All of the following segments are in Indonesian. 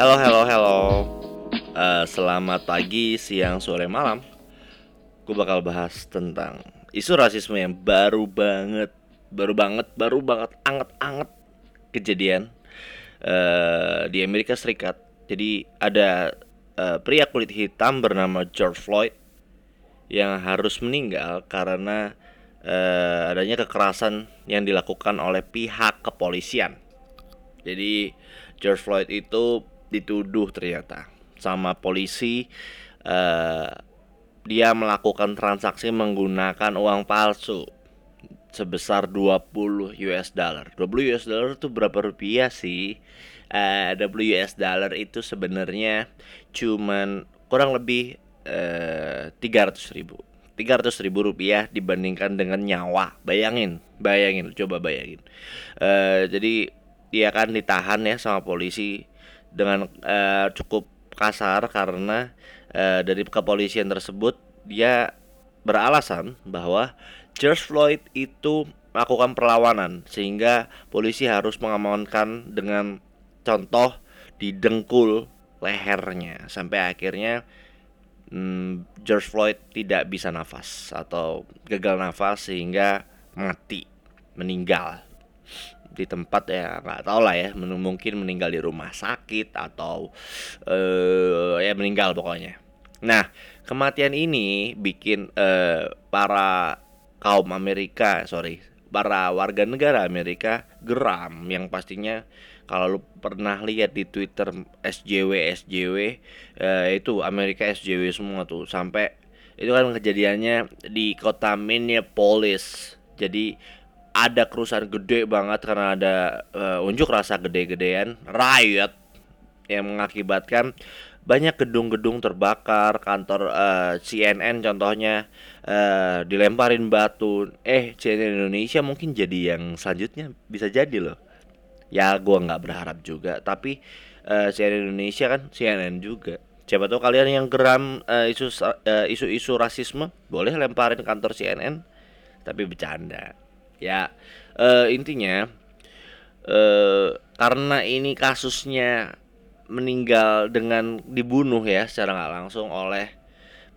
Halo, halo, halo. Uh, selamat pagi, siang, sore, malam. Gue bakal bahas tentang isu rasisme yang baru banget, baru banget, baru banget, anget-anget kejadian uh, di Amerika Serikat. Jadi ada uh, pria kulit hitam bernama George Floyd yang harus meninggal karena uh, adanya kekerasan yang dilakukan oleh pihak kepolisian. Jadi George Floyd itu dituduh ternyata sama polisi uh, dia melakukan transaksi menggunakan uang palsu sebesar 20 US dollar. 20 US dollar itu berapa rupiah sih? Uh, eh, 20 US dollar itu sebenarnya cuman kurang lebih uh, 300 ribu 300 ribu rupiah dibandingkan dengan nyawa bayangin bayangin coba bayangin uh, jadi dia kan ditahan ya sama polisi dengan uh, cukup kasar karena uh, dari kepolisian tersebut dia beralasan bahwa George Floyd itu melakukan perlawanan sehingga polisi harus mengamankan dengan contoh didengkul lehernya sampai akhirnya hmm, George Floyd tidak bisa nafas atau gagal nafas sehingga mati meninggal di tempat ya nggak tahu lah ya. Mungkin meninggal di rumah sakit atau uh, ya meninggal pokoknya. Nah kematian ini bikin uh, para kaum Amerika sorry para warga negara Amerika geram. Yang pastinya kalau lu pernah lihat di Twitter SJW SJW uh, itu Amerika SJW semua tuh. Sampai itu kan kejadiannya di kota Minneapolis. Jadi ada kerusuhan gede banget karena ada uh, unjuk rasa gede-gedean riot yang mengakibatkan banyak gedung-gedung terbakar kantor uh, eh, CNN contohnya uh, dilemparin batu. Eh CNN Indonesia mungkin jadi yang selanjutnya bisa jadi loh. Ya gua nggak berharap juga tapi uh, CNN Indonesia kan CNN juga. Siapa tahu kalian yang geram uh, isu uh, isu-isu rasisme boleh lemparin kantor CNN tapi bercanda ya uh, intinya uh, karena ini kasusnya meninggal dengan dibunuh ya secara nggak langsung oleh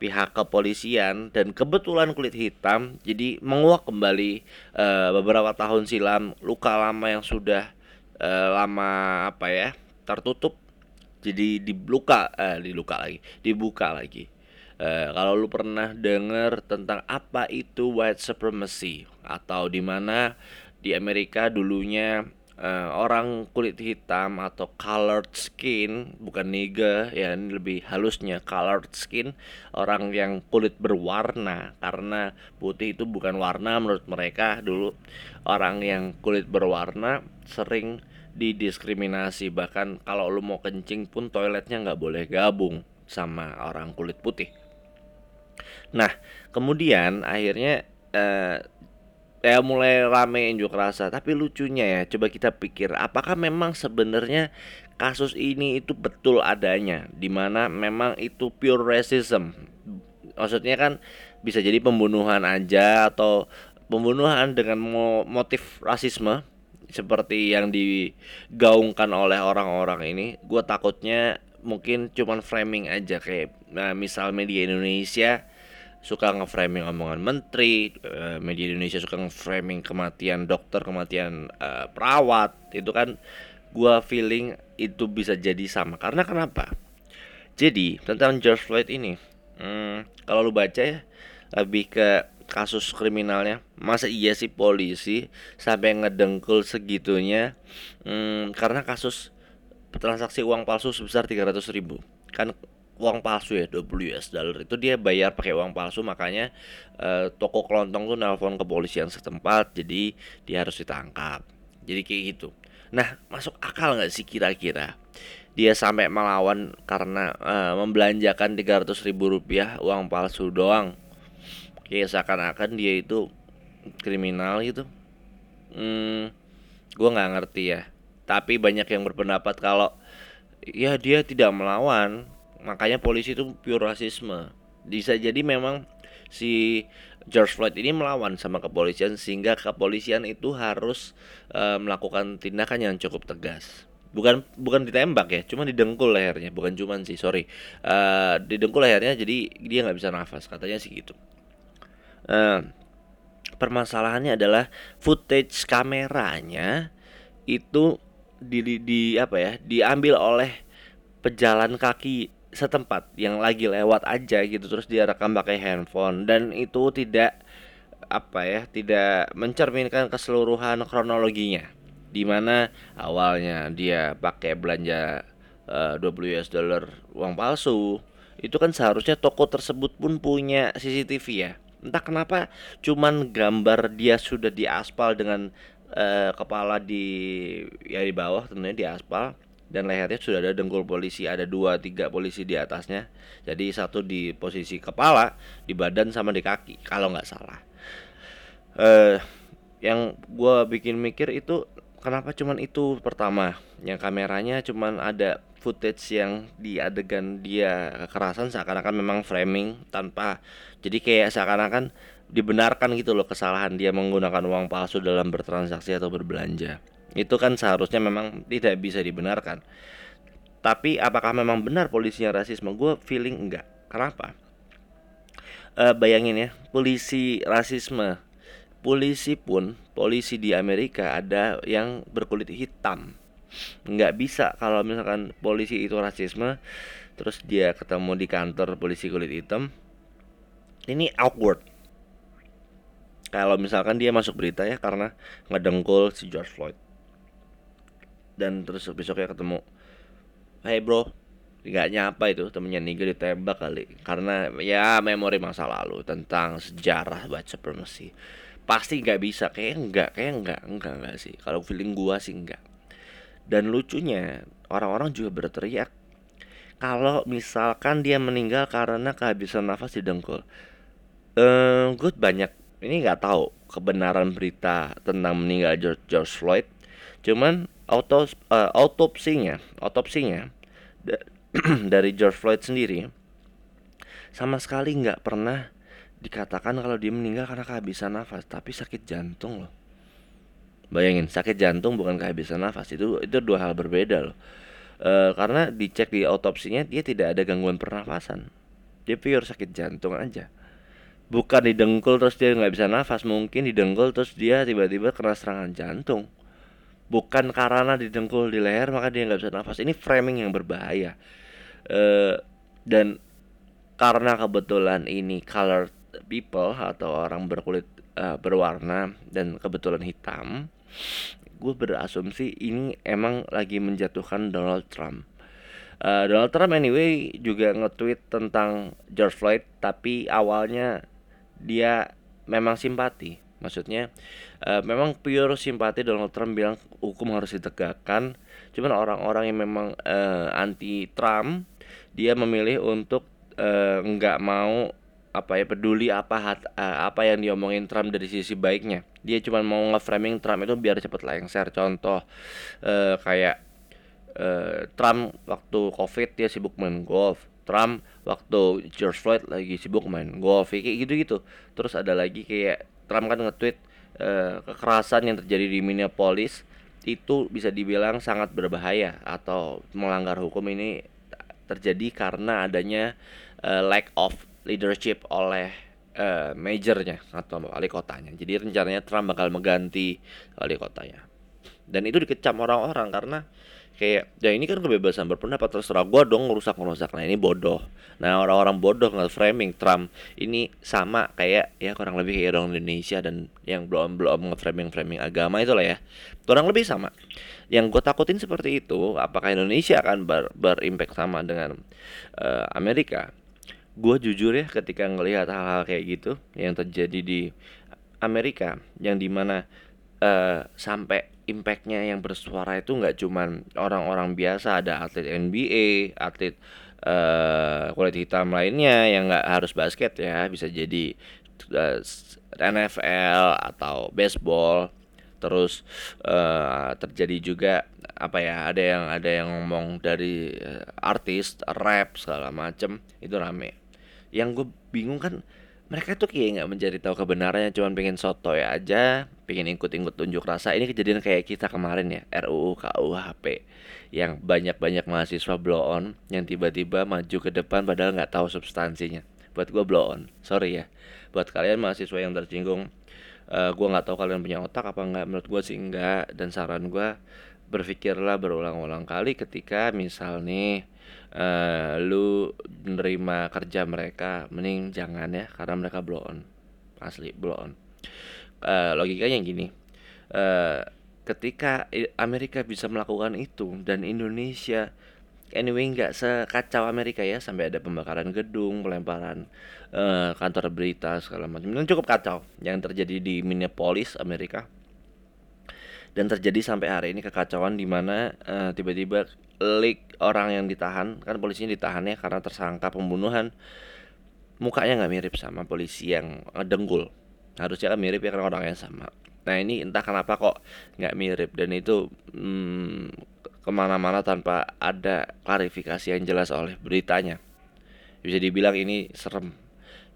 pihak kepolisian dan kebetulan kulit hitam jadi menguak kembali uh, beberapa tahun silam luka lama yang sudah uh, lama apa ya tertutup jadi dibuka uh, diluka lagi dibuka lagi Uh, kalau lu pernah dengar tentang apa itu white supremacy? Atau di mana di Amerika dulunya uh, orang kulit hitam atau colored skin bukan nigga ya ini lebih halusnya colored skin orang yang kulit berwarna. Karena putih itu bukan warna menurut mereka. Dulu orang yang kulit berwarna sering didiskriminasi. Bahkan kalau lu mau kencing pun toiletnya nggak boleh gabung sama orang kulit putih Nah, kemudian akhirnya eh, ya mulai rame unjuk rasa. Tapi lucunya ya, coba kita pikir apakah memang sebenarnya kasus ini itu betul adanya di mana memang itu pure racism. Maksudnya kan bisa jadi pembunuhan aja atau pembunuhan dengan motif rasisme seperti yang digaungkan oleh orang-orang ini. Gue takutnya mungkin cuman framing aja kayak nah, misal media Indonesia suka nge-framing omongan menteri, uh, media Indonesia suka nge-framing kematian dokter, kematian uh, perawat, itu kan gua feeling itu bisa jadi sama. Karena kenapa? Jadi tentang George Floyd ini, hmm, kalau lu baca ya lebih ke kasus kriminalnya masa iya sih polisi sampai ngedengkul segitunya hmm, karena kasus transaksi uang palsu sebesar 300 ribu kan uang palsu ya 20 US dollar. Itu dia bayar pakai uang palsu makanya uh, toko kelontong tuh nelpon kepolisian setempat jadi dia harus ditangkap. Jadi kayak gitu. Nah masuk akal nggak sih kira-kira? Dia sampai melawan karena uh, membelanjakan 300 ribu rupiah uang palsu doang. Kayak seakan-akan dia itu kriminal gitu. Hmm, gue nggak ngerti ya. Tapi banyak yang berpendapat kalau ya dia tidak melawan makanya polisi itu pure rasisme. Bisa jadi memang si George Floyd ini melawan sama kepolisian sehingga kepolisian itu harus uh, melakukan tindakan yang cukup tegas. Bukan bukan ditembak ya cuma didengkul lehernya. Bukan cuman sih sorry. Uh, didengkul lehernya jadi dia nggak bisa nafas katanya sih gitu. Uh, permasalahannya adalah footage kameranya itu di, di, di apa ya diambil oleh pejalan kaki setempat yang lagi lewat aja gitu terus dia rekam pakai handphone. Dan itu tidak apa ya tidak mencerminkan keseluruhan kronologinya. Di mana awalnya dia pakai belanja uh, 20 US dollar uang palsu itu kan seharusnya toko tersebut pun punya CCTV ya. Entah kenapa cuman gambar dia sudah di aspal dengan uh, kepala di ya di bawah tentunya di aspal dan lehernya sudah ada dengkul polisi ada dua tiga polisi di atasnya. Jadi satu di posisi kepala di badan sama di kaki kalau nggak salah. Uh, yang gue bikin mikir itu kenapa cuman itu pertama? Yang kameranya cuman ada footage yang di adegan dia kekerasan seakan-akan memang framing tanpa jadi kayak seakan-akan dibenarkan gitu loh kesalahan dia menggunakan uang palsu dalam bertransaksi atau berbelanja itu kan seharusnya memang tidak bisa dibenarkan. Tapi apakah memang benar polisinya rasisme? Gue feeling enggak. Kenapa? Uh, bayangin ya polisi rasisme. Polisi pun polisi di Amerika ada yang berkulit hitam. Nggak bisa kalau misalkan polisi itu rasisme terus dia ketemu di kantor polisi kulit hitam. Ini awkward. Kalau misalkan dia masuk berita ya karena ngedengkul si George Floyd dan terus besoknya ketemu hey bro nggak nyapa itu? Temennya Niger ditembak kali. Karena ya memori masa lalu tentang sejarah white supremacy pasti nggak bisa. Kayak enggak kayak enggak enggak enggak sih. Kalau feeling gua sih enggak dan lucunya orang-orang juga berteriak kalau misalkan dia meninggal karena kehabisan nafas di dengkul. Eh gue banyak ini nggak tahu kebenaran berita tentang meninggal George, George Floyd. Cuman auto uh, autopsinya autopsinya dari George Floyd sendiri sama sekali nggak pernah dikatakan kalau dia meninggal karena kehabisan nafas tapi sakit jantung loh. Bayangin sakit jantung bukan kehabisan nafas itu itu dua hal berbeda loh. E, karena dicek di otopsinya dia tidak ada gangguan pernafasan. Dia pure sakit jantung aja. Bukan di dengkul terus dia nggak bisa nafas mungkin di dengkul terus dia tiba-tiba kena serangan jantung bukan karena di dengkul di leher maka dia nggak bisa nafas ini framing yang berbahaya e, dan karena kebetulan ini color people atau orang berkulit uh, berwarna dan kebetulan hitam, gue berasumsi ini emang lagi menjatuhkan Donald Trump. Uh, Donald Trump anyway juga nge-tweet tentang George Floyd tapi awalnya dia memang simpati. Maksudnya uh, memang pure simpati Donald Trump bilang hukum harus ditegakkan. Cuman orang-orang yang memang uh, anti Trump dia memilih untuk nggak uh, mau apa ya peduli apa hat, apa yang diomongin Trump dari sisi baiknya. Dia cuma mau nge-framing Trump itu biar cepet lengser. Contoh uh, kayak uh, Trump waktu covid dia sibuk main golf. Trump waktu George Floyd lagi sibuk main golf. Kayak gitu gitu terus ada lagi kayak Trump kan nge-tweet uh, kekerasan yang terjadi di Minneapolis itu bisa dibilang sangat berbahaya atau melanggar hukum ini terjadi karena adanya uh, lack of leadership oleh uh, majornya atau wali kotanya. Jadi rencananya Trump bakal mengganti wali kotanya. Dan itu dikecam orang-orang karena kayak ya ini kan kebebasan berpendapat terserah gue dong ngerusak ngerusak nah ini bodoh. Nah orang-orang bodoh nggak framing Trump ini sama kayak ya kurang lebih kayak orang Indonesia dan yang belum belum nge-framing framing agama itu lah ya. Kurang lebih sama. Yang gue takutin seperti itu apakah Indonesia akan ber, berimpact sama dengan uh, Amerika? Gue jujur ya ketika ngelihat hal-hal kayak gitu yang terjadi di Amerika yang di mana uh, sampai impactnya yang bersuara itu nggak cuman orang-orang biasa ada atlet NBA atlet uh, kulit hitam lainnya yang nggak harus basket ya bisa jadi uh, eh, NFL atau baseball. Terus uh, terjadi juga apa ya ada yang ada yang ngomong dari artis rap segala macem itu rame. Yang gue bingung kan mereka tuh kayak nggak mencari tahu kebenarannya cuman pengen soto ya aja pengen ikut-ikut tunjuk rasa. Ini kejadian kayak kita kemarin ya RUU KUHP yang banyak-banyak mahasiswa blow on yang tiba-tiba maju ke depan padahal nggak tahu substansinya. Buat gue blow on sorry ya. Buat kalian mahasiswa yang tersinggung uh, gue nggak tahu kalian punya otak apa nggak menurut gue sih enggak dan saran gue berpikirlah berulang-ulang kali ketika misal nih uh, lu menerima kerja mereka mending jangan ya karena mereka blow on. Asli blow on. Uh, logikanya gini uh, ketika Amerika bisa melakukan itu dan Indonesia anyway nggak sekacau Amerika ya sampai ada pembakaran gedung pelemparan uh, kantor berita segala macam itu cukup kacau yang terjadi di Minneapolis Amerika dan terjadi sampai hari ini kekacauan di mana uh, tiba-tiba leak orang yang ditahan kan polisinya ditahan ya karena tersangka pembunuhan mukanya nggak mirip sama polisi yang dengkul. Harusnya kan mirip ya karena orang yang sama. Nah ini entah kenapa kok nggak mirip dan itu hmm, ke mana-mana tanpa ada klarifikasi yang jelas oleh beritanya. Bisa dibilang ini serem.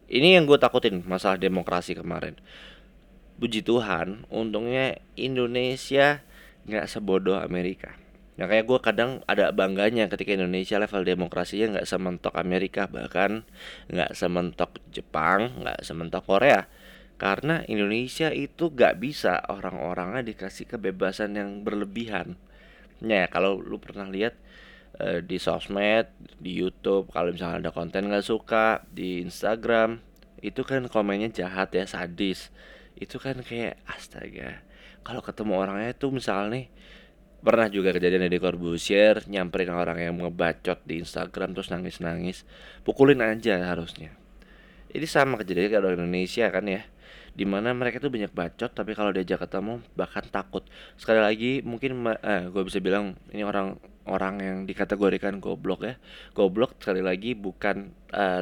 Ini yang gue takutin masalah demokrasi kemarin puji Tuhan untungnya Indonesia nggak sebodoh Amerika. Nah kayak gue kadang ada bangganya ketika Indonesia level demokrasinya nggak sementok Amerika bahkan nggak sementok Jepang nggak sementok Korea. Karena Indonesia itu nggak bisa orang-orangnya dikasih kebebasan yang berlebihan. Ya kalau lu pernah lihat uh, di sosmed, di YouTube, kalau misalnya ada konten nggak suka di Instagram, itu kan komennya jahat ya sadis itu kan kayak astaga kalau ketemu orangnya itu misalnya nih pernah juga kejadian di Corbusier nyamperin orang yang ngebacot di Instagram terus nangis-nangis pukulin aja harusnya. Ini sama kejadian orang Indonesia kan ya di mana mereka tuh banyak bacot tapi kalau diajak ketemu bahkan takut. Sekali lagi mungkin eh, gue bisa bilang ini orang orang yang dikategorikan goblok ya. Goblok sekali lagi bukan uh,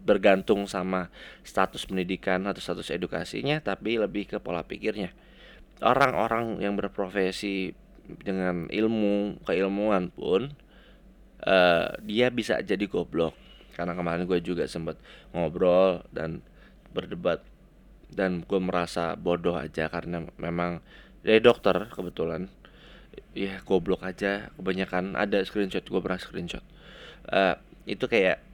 bergantung sama status pendidikan atau status edukasinya tapi lebih ke pola pikirnya. Orang-orang yang berprofesi dengan ilmu keilmuan pun uh, dia bisa jadi goblok. Karena kemarin gue juga sempat ngobrol dan berdebat dan gue merasa bodoh aja karena memang dari dokter kebetulan ya goblok aja kebanyakan. Ada screenshot gue pernah screenshot. Uh, itu kayak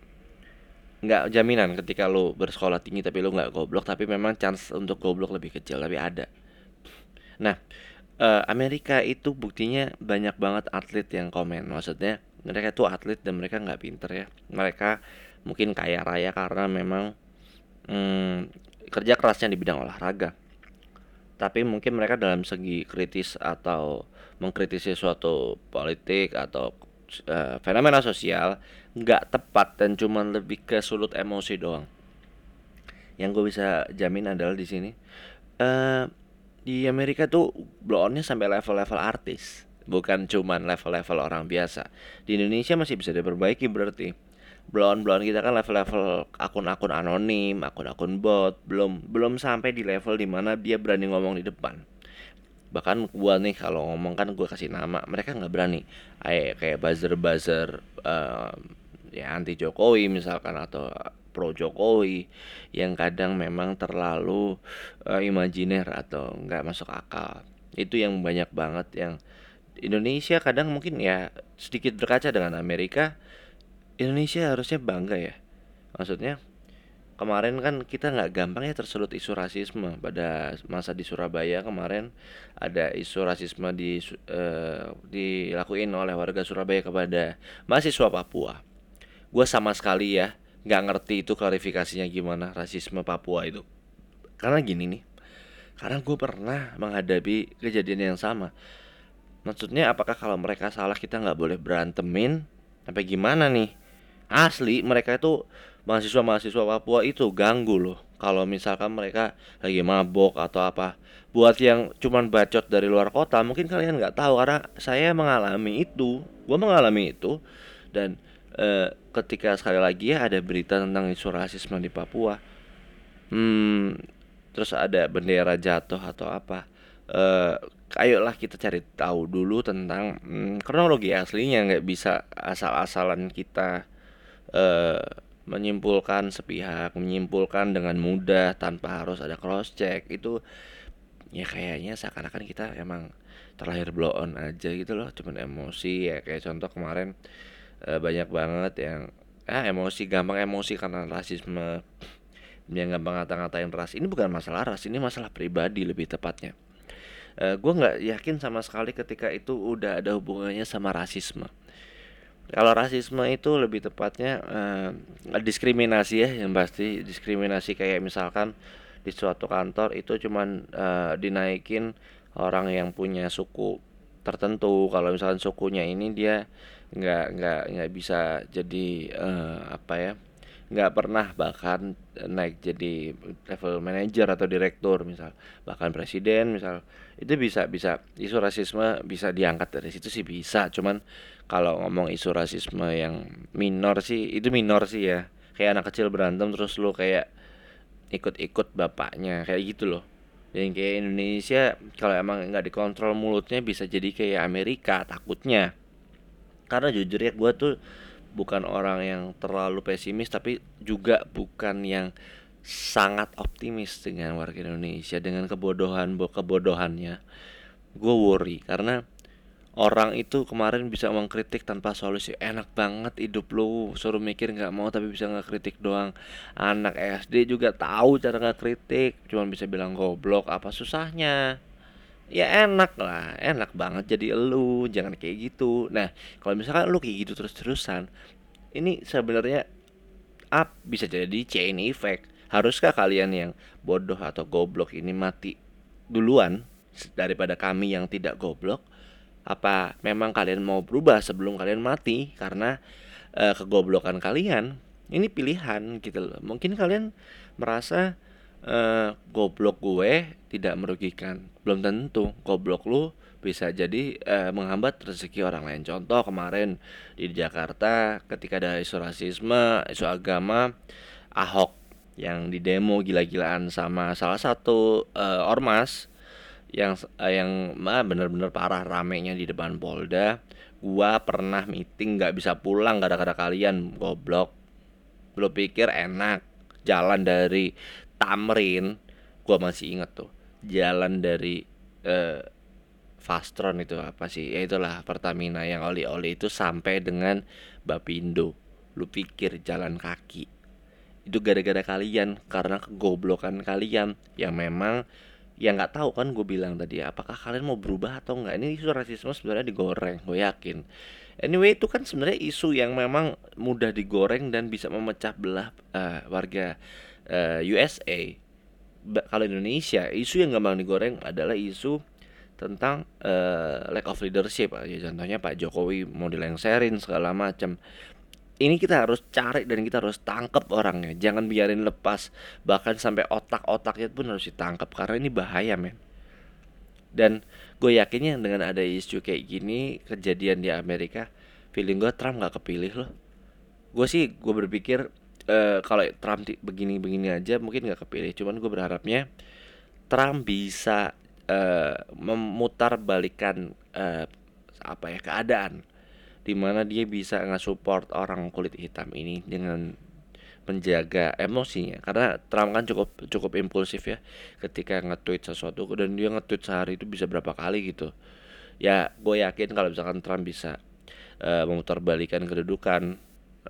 nggak jaminan ketika lo bersekolah tinggi tapi lo nggak goblok tapi memang chance untuk goblok lebih kecil tapi ada. Nah uh, Amerika itu buktinya banyak banget atlet yang komen. Maksudnya mereka tuh atlet dan mereka nggak pinter ya. Mereka mungkin kaya raya karena memang hmm, kerja kerasnya di bidang olahraga. Tapi mungkin mereka dalam segi kritis atau mengkritisi suatu politik atau uh, fenomena sosial nggak tepat dan cuman lebih ke sulut emosi doang. Yang gue bisa jamin adalah di sini uh, di Amerika tuh blow onnya sampai level-level artis bukan cuman level-level orang biasa. Di Indonesia masih bisa diperbaiki berarti. Blow on kita kan level-level akun-akun anonim akun-akun bot belum belum sampai di level di mana dia berani ngomong di depan. Bahkan gua nih kalau ngomong kan gua kasih nama mereka nggak berani. Kayak kayak buzzer buzzer uh, ya anti Jokowi misalkan atau pro Jokowi yang kadang memang terlalu uh, imajiner atau nggak masuk akal. Itu yang banyak banget yang Indonesia kadang mungkin ya sedikit berkaca dengan Amerika Indonesia harusnya bangga ya. Maksudnya kemarin kan kita nggak gampang ya tersulut isu rasisme. Pada masa di Surabaya kemarin ada isu rasisme di uh, dilakuin oleh warga Surabaya kepada mahasiswa Papua gue sama sekali ya nggak ngerti itu klarifikasinya gimana rasisme Papua itu. Karena gini nih karena gue pernah menghadapi kejadian yang sama. Maksudnya apakah kalau mereka salah kita nggak boleh berantemin? Sampai gimana nih? Asli mereka itu mahasiswa-mahasiswa Papua itu ganggu loh. Kalau misalkan mereka lagi mabok atau apa. Buat yang cuman bacot dari luar kota mungkin kalian nggak tahu karena saya mengalami itu. Gue mengalami itu. Dan e, ketika sekali lagi ya ada berita tentang isu rasisme di Papua. Hmm, terus ada bendera jatuh atau apa. E, ayolah kita cari tahu dulu tentang hmm, kronologi aslinya. Nggak bisa asal-asalan kita uh, menyimpulkan sepihak, menyimpulkan dengan mudah tanpa harus ada cross check itu ya kayaknya seakan-akan kita emang terlahir blow on aja gitu loh. Cuman emosi ya. Kayak contoh kemarin e, banyak banget yang ah emosi gampang emosi karena rasisme. Yang gampang ngata-ngatain ras. Ini bukan masalah ras ini masalah pribadi lebih tepatnya. E, gue nggak yakin sama sekali ketika itu udah ada hubungannya sama rasisme. Kalau rasisme itu lebih tepatnya uh, diskriminasi ya yang pasti. Diskriminasi kayak misalkan di suatu kantor itu cuman uh, dinaikin orang yang punya suku tertentu. Kalau misalkan sukunya ini dia nggak nggak nggak bisa jadi uh, apa ya nggak pernah bahkan naik jadi level manager atau direktur misal bahkan presiden misal itu bisa bisa isu rasisme bisa diangkat dari situ sih bisa cuman kalau ngomong isu rasisme yang minor sih itu minor sih ya kayak anak kecil berantem terus lu kayak ikut-ikut bapaknya kayak gitu loh. Yang kayak Indonesia kalau emang nggak dikontrol mulutnya bisa jadi kayak Amerika takutnya karena jujur ya gue tuh bukan orang yang terlalu pesimis tapi juga bukan yang sangat optimis dengan warga Indonesia dengan kebodohan kebodohannya. Gue worry karena orang itu kemarin bisa mengkritik tanpa solusi. Enak banget hidup lu suruh mikir nggak mau tapi bisa nggak kritik doang. Anak SD juga tahu cara nggak kritik cuma bisa bilang goblok apa susahnya ya enak lah enak banget jadi lu jangan kayak gitu. Nah kalau misalkan lu kayak gitu terus terusan ini sebenarnya up bisa jadi chain effect. Haruskah kalian yang bodoh atau goblok ini mati duluan daripada kami yang tidak goblok? Apa memang kalian mau berubah sebelum kalian mati karena uh, kegoblokan kalian? Ini pilihan gitu loh. Mungkin kalian merasa uh, goblok gue tidak merugikan. Belum tentu goblok lu bisa jadi uh, menghambat rezeki orang lain. Contoh kemarin di Jakarta ketika ada isu rasisme isu agama Ahok yang di demo gila-gilaan sama salah satu uh, ormas yang uh, yang mah bener-bener parah ramenya di depan Polda gua pernah meeting nggak bisa pulang gara-gara kalian goblok. Lu pikir enak jalan dari Tamrin gua masih inget tuh jalan dari uh, Fastron itu apa sih? Ya itulah Pertamina yang oli-oli itu sampai dengan Bapindo lu pikir jalan kaki. Itu gara-gara kalian karena kegoblokan kalian. Yang memang ya nggak tahu kan gue bilang tadi apakah kalian mau berubah atau nggak? Ini isu rasisme sebenarnya digoreng gue yakin anyway itu kan sebenarnya isu yang memang mudah digoreng dan bisa memecah belah uh, warga uh, eh, USA kalau Indonesia isu yang gampang digoreng adalah isu tentang uh, lack of leadership. Aja contohnya Pak Jokowi mau dilengserin segala macam. Ini kita harus cari dan kita harus tangkap orangnya. Jangan biarin lepas. Bahkan sampai otak-otaknya pun harus ditangkap karena ini bahaya men. Dan gue yakinnya dengan ada isu kayak gini kejadian di Amerika feeling gue Trump gak kepilih loh. Gue sih gue berpikir uh, kalau Trump begini-begini aja mungkin gak kepilih. Cuman gue berharapnya Trump bisa uh, memutar balikan uh, apa ya keadaan di mana dia bisa nge-support orang kulit hitam ini dengan menjaga emosinya. Karena Trump kan cukup cukup impulsif ya ketika nge-tweet sesuatu dan dia nge-tweet sehari itu bisa berapa kali gitu. Ya gue yakin kalau misalkan Trump bisa uh, memutarbalikan kedudukan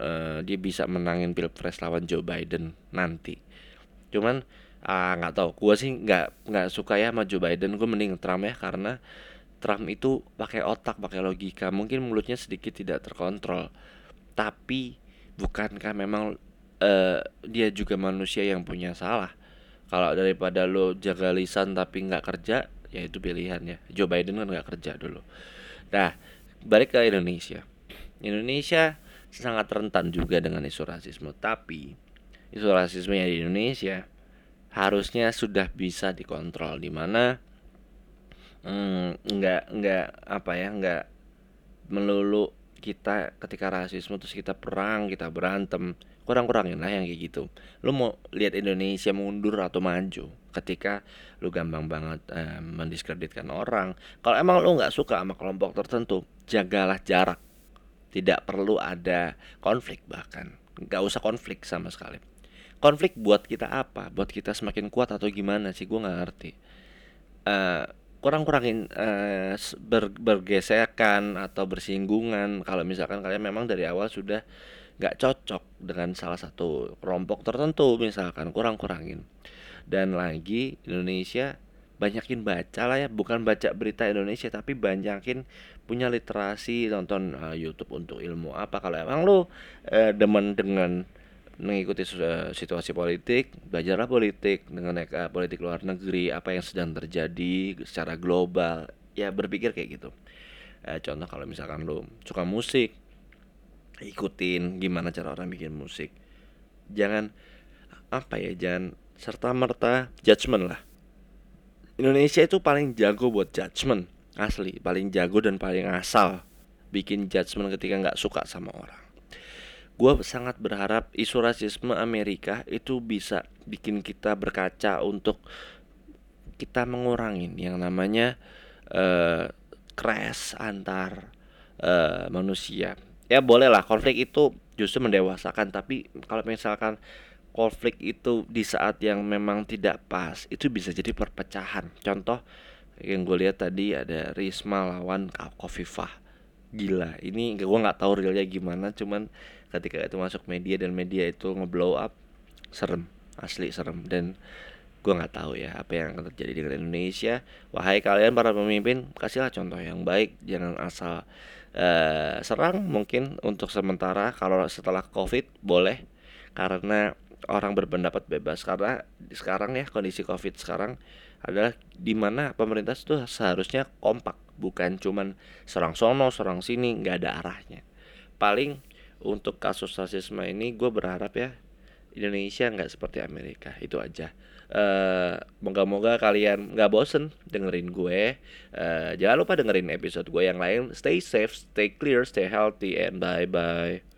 uh, dia bisa menangin pilpres lawan Joe Biden nanti. Cuman ah, nggak uh, tahu. Gue sih nggak nggak suka ya sama Joe Biden. Gue mending Trump ya karena Trump itu pakai otak, pakai logika. Mungkin mulutnya sedikit tidak terkontrol, tapi bukankah memang uh, dia juga manusia yang punya salah? Kalau daripada lo jaga lisan tapi nggak kerja, ya itu pilihan ya. Joe Biden kan nggak kerja dulu. Nah, balik ke Indonesia. Indonesia sangat rentan juga dengan isu rasisme, tapi isu rasisme yang di Indonesia harusnya sudah bisa dikontrol di mana hmm, nggak nggak apa ya nggak melulu kita ketika rasisme terus kita perang kita berantem kurang-kurangin lah yang kayak gitu. Lu mau lihat Indonesia mundur atau maju ketika lu gampang banget eh, mendiskreditkan orang. Kalau emang lu nggak suka sama kelompok tertentu jagalah jarak. Tidak perlu ada konflik bahkan. Nggak usah konflik sama sekali. Konflik buat kita apa? Buat kita semakin kuat atau gimana sih? Gue nggak ngerti. Uh, kurang-kurangin uh, ber, bergesekan atau bersinggungan. Kalau misalkan kalian memang dari awal sudah nggak cocok dengan salah satu kelompok tertentu misalkan kurang-kurangin. Dan lagi Indonesia banyakin baca lah ya. Bukan baca berita Indonesia tapi banyakin punya literasi. Nonton uh, YouTube untuk ilmu apa. Kalau emang lu uh, demen dengan mengikuti situasi politik, belajarlah politik dengan uh, politik luar negeri, apa yang sedang terjadi secara global. Ya berpikir kayak gitu. Uh, contoh kalau misalkan lo suka musik, ikutin gimana cara orang bikin musik. Jangan apa ya, jangan serta merta judgement lah. Indonesia itu paling jago buat judgement asli, paling jago dan paling asal bikin judgement ketika nggak suka sama orang gue sangat berharap isu rasisme Amerika itu bisa bikin kita berkaca untuk kita mengurangin yang namanya uh, crash antar uh, manusia. Ya boleh lah konflik itu justru mendewasakan tapi kalau misalkan konflik itu di saat yang memang tidak pas itu bisa jadi perpecahan. Contoh yang gue lihat tadi ada Risma lawan Kofifah gila ini gue nggak tahu realnya gimana cuman ketika itu masuk media dan media itu ngeblow up serem asli serem. Dan gue nggak tahu ya apa yang akan terjadi dengan Indonesia. Wahai kalian para pemimpin kasihlah contoh yang baik. Jangan asal uh, serang mungkin untuk sementara. Kalau setelah covid boleh. Karena orang berpendapat bebas. Karena sekarang ya kondisi covid sekarang adalah di mana pemerintah itu seharusnya kompak. Bukan cuman serang sono serang sini nggak ada arahnya. Paling untuk kasus rasisme ini gue berharap ya Indonesia nggak seperti Amerika. Itu aja. Uh, moga-moga kalian nggak bosen dengerin gue. Uh, jangan lupa dengerin episode gue yang lain. Stay safe stay clear stay healthy and bye bye